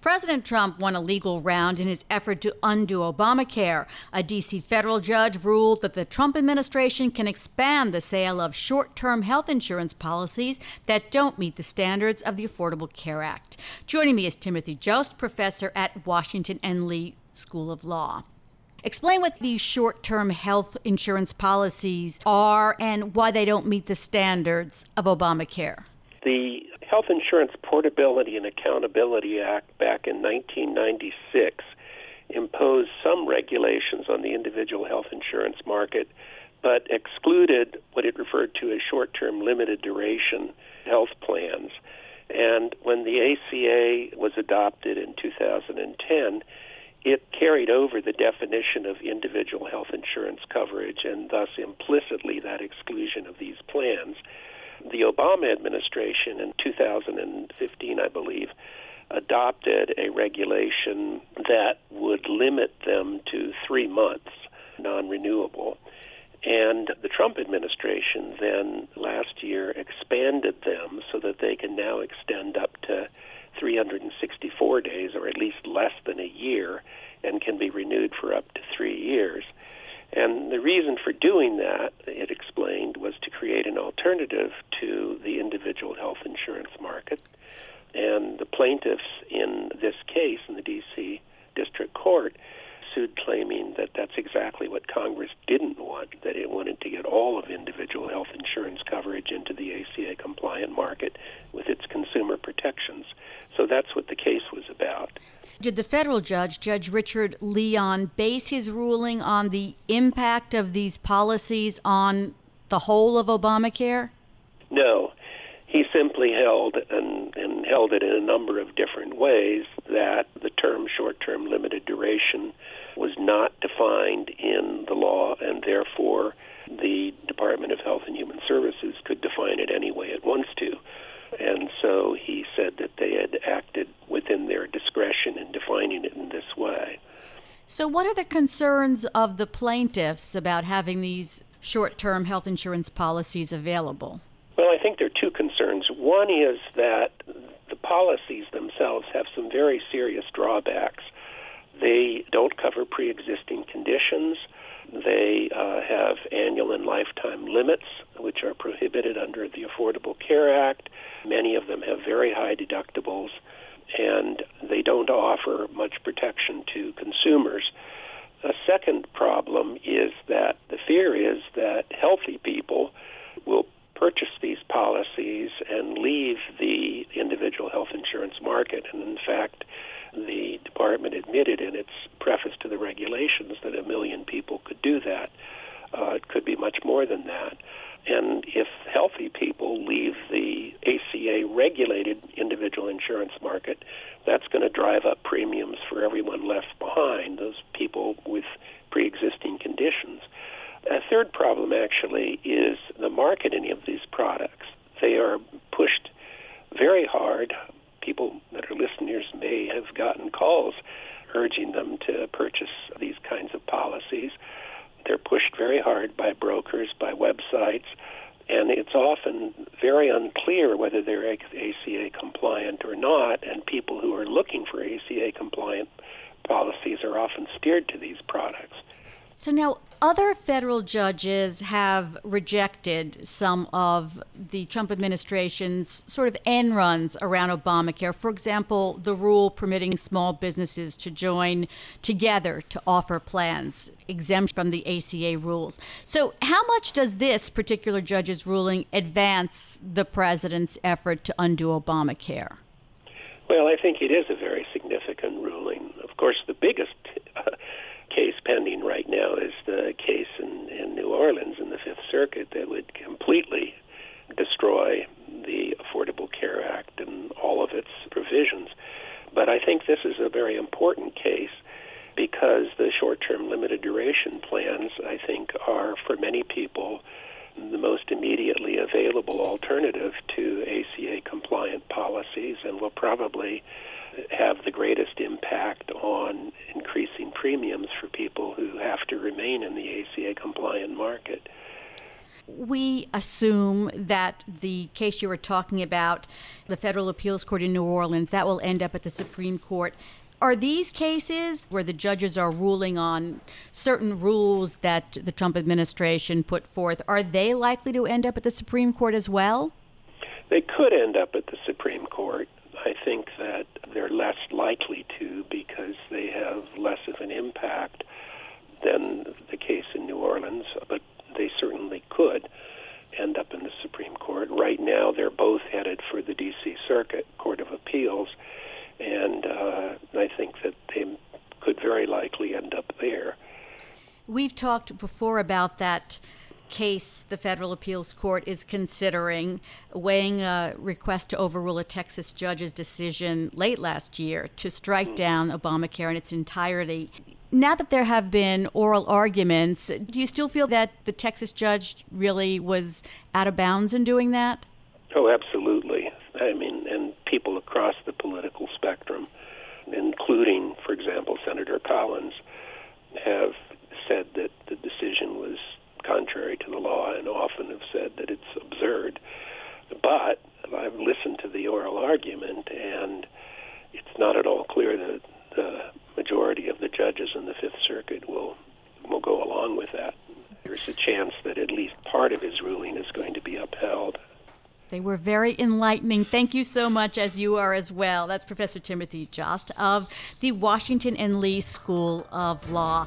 President Trump won a legal round in his effort to undo Obamacare. A D.C. federal judge ruled that the Trump administration can expand the sale of short term health insurance policies that don't meet the standards of the Affordable Care Act. Joining me is Timothy Jost, professor at Washington and Lee School of Law. Explain what these short term health insurance policies are and why they don't meet the standards of Obamacare. The Health Insurance Portability and Accountability Act back in 1996 imposed some regulations on the individual health insurance market, but excluded what it referred to as short term limited duration health plans. And when the ACA was adopted in 2010, it carried over the definition of individual health insurance coverage and thus implicitly that exclusion of these plans the Obama administration in 2015, I believe, adopted a regulation that would limit them to three months, non renewable. And the Trump administration then last year expanded them so that they can now extend up to 364 days, or at least less than a year, and can be renewed for up to three years. And the reason for doing that, it explained, was to create an alternative to the individual health insurance market. And the plaintiffs in this case in the D.C. District Court sued claiming that that's exactly what Congress didn't want, that it wanted to get all of individual health insurance coverage into the ACA compliant market with its consumer protections. That's what the case was about. Did the federal judge, Judge Richard Leon, base his ruling on the impact of these policies on the whole of Obamacare? No. He simply held and, and held it in a number of different ways that the term short term limited duration was not defined in the law and therefore the Department of Health and Human Services could define it any way it wants to. And so he said that they had acted within their discretion in defining it in this way. So, what are the concerns of the plaintiffs about having these short term health insurance policies available? Well, I think there are two concerns. One is that the policies themselves have some very serious drawbacks. They don't cover pre existing conditions. They uh, have annual and lifetime limits, which are prohibited under the Affordable Care Act. Many of them have very high deductibles, and they don't offer much protection to consumers. A second problem is that the fear is that healthy people will purchase these policies and leave the individual health insurance market. And in fact, the department admitted in its preface to the regulations that a million people could do that. Uh, it could be much more than that. And if healthy people leave the ACA regulated individual insurance market, that's going to drive up premiums for everyone left behind, those people with pre existing conditions. A third problem actually is the marketing of these products. They are pushed very hard. People that are listeners may have gotten calls urging them to purchase these kinds of policies. They're pushed very hard by brokers, by websites, and it's often very unclear whether they're ACA compliant or not, and people who are ACA compliant policies are often steered to these products. So now, other federal judges have rejected some of the Trump administration's sort of end runs around Obamacare. For example, the rule permitting small businesses to join together to offer plans exempt from the ACA rules. So, how much does this particular judge's ruling advance the president's effort to undo Obamacare? Well, I think it is a very significant ruling. Of course, the biggest uh, case pending right now is the case in, in New Orleans in the Fifth Circuit that would completely destroy the Affordable Care Act and all of its provisions. But I think this is a very important case because the short term limited duration plans, I think, are for many people the most immediately available alternative to policies and will probably have the greatest impact on increasing premiums for people who have to remain in the ACA compliant market. We assume that the case you were talking about, the Federal Appeals Court in New Orleans, that will end up at the Supreme Court. Are these cases where the judges are ruling on certain rules that the Trump administration put forth, are they likely to end up at the Supreme Court as well? They could end up at the Supreme Court. I think that they're less likely to because they have less of an impact than the case in New Orleans, but they certainly could end up in the Supreme Court. Right now, they're both headed for the D.C. Circuit Court of Appeals, and uh, I think that they could very likely end up there. We've talked before about that case the federal appeals court is considering weighing a request to overrule a Texas judge's decision late last year to strike hmm. down Obamacare in its entirety. Now that there have been oral arguments, do you still feel that the Texas judge really was out of bounds in doing that? Oh, absolutely. I mean, and people across the political spectrum, including, for example, Senator Collins, have said that the decision was contrary to the law and often have said that it's absurd. But I've listened to the oral argument, and it's not at all clear that the majority of the judges in the Fifth Circuit will will go along with that. There's a chance that at least part of his ruling is going to be upheld. They were very enlightening. Thank you so much, as you are as well. That's Professor Timothy Jost of the Washington and Lee School of Law.